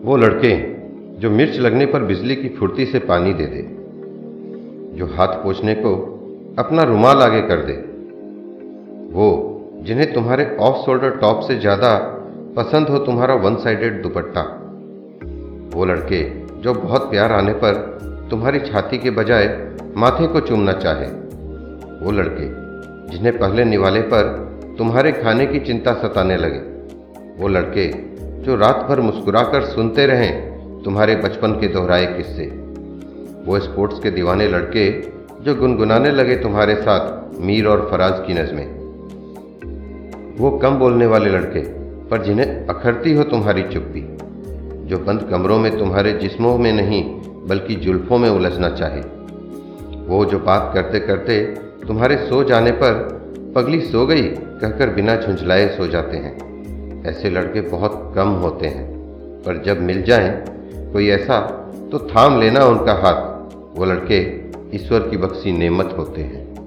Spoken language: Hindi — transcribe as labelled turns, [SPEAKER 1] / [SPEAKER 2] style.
[SPEAKER 1] वो लड़के जो मिर्च लगने पर बिजली की फुर्ती से पानी दे दे, जो हाथ पोछने को अपना रुमाल आगे कर दे, वो जिन्हें तुम्हारे ऑफ़ शोल्डर टॉप से ज़्यादा पसंद हो तुम्हारा वन साइडेड दुपट्टा, वो लड़के जो बहुत प्यार आने पर तुम्हारी छाती के बजाय माथे को चूमना चाहे, वो लड़के जिन्हें पहले निवाले पर तुम्हारे खाने की चिंता सताने लगे, वो लड़के जो रात भर मुस्कुराकर सुनते रहें तुम्हारे बचपन के दोहराए किस्से। वो स्पोर्ट्स के दीवाने लड़के जो गुनगुनाने लगे तुम्हारे साथ मीर और फराज की नज़में। वो कम बोलने वाले लड़के, पर जिन्हें अखरती हो तुम्हारी चुप्पी, जो बंद कमरों में तुम्हारे जिस्मों में नहीं, बल्कि जुल्फों में उलझना चाहे। वो जो बात करते करते तुम्हारे सो जाने पर पगली सो गई, कहकर बिना झुंझलाए सो जाते हैं। ऐसे लड़के बहुत कम होते हैं। पर जब मिल जाए, कोई ऐसा तो थाम लेना उनका हाथ। वो लड़के ईश्वर की बख्शी नेमत होते हैं।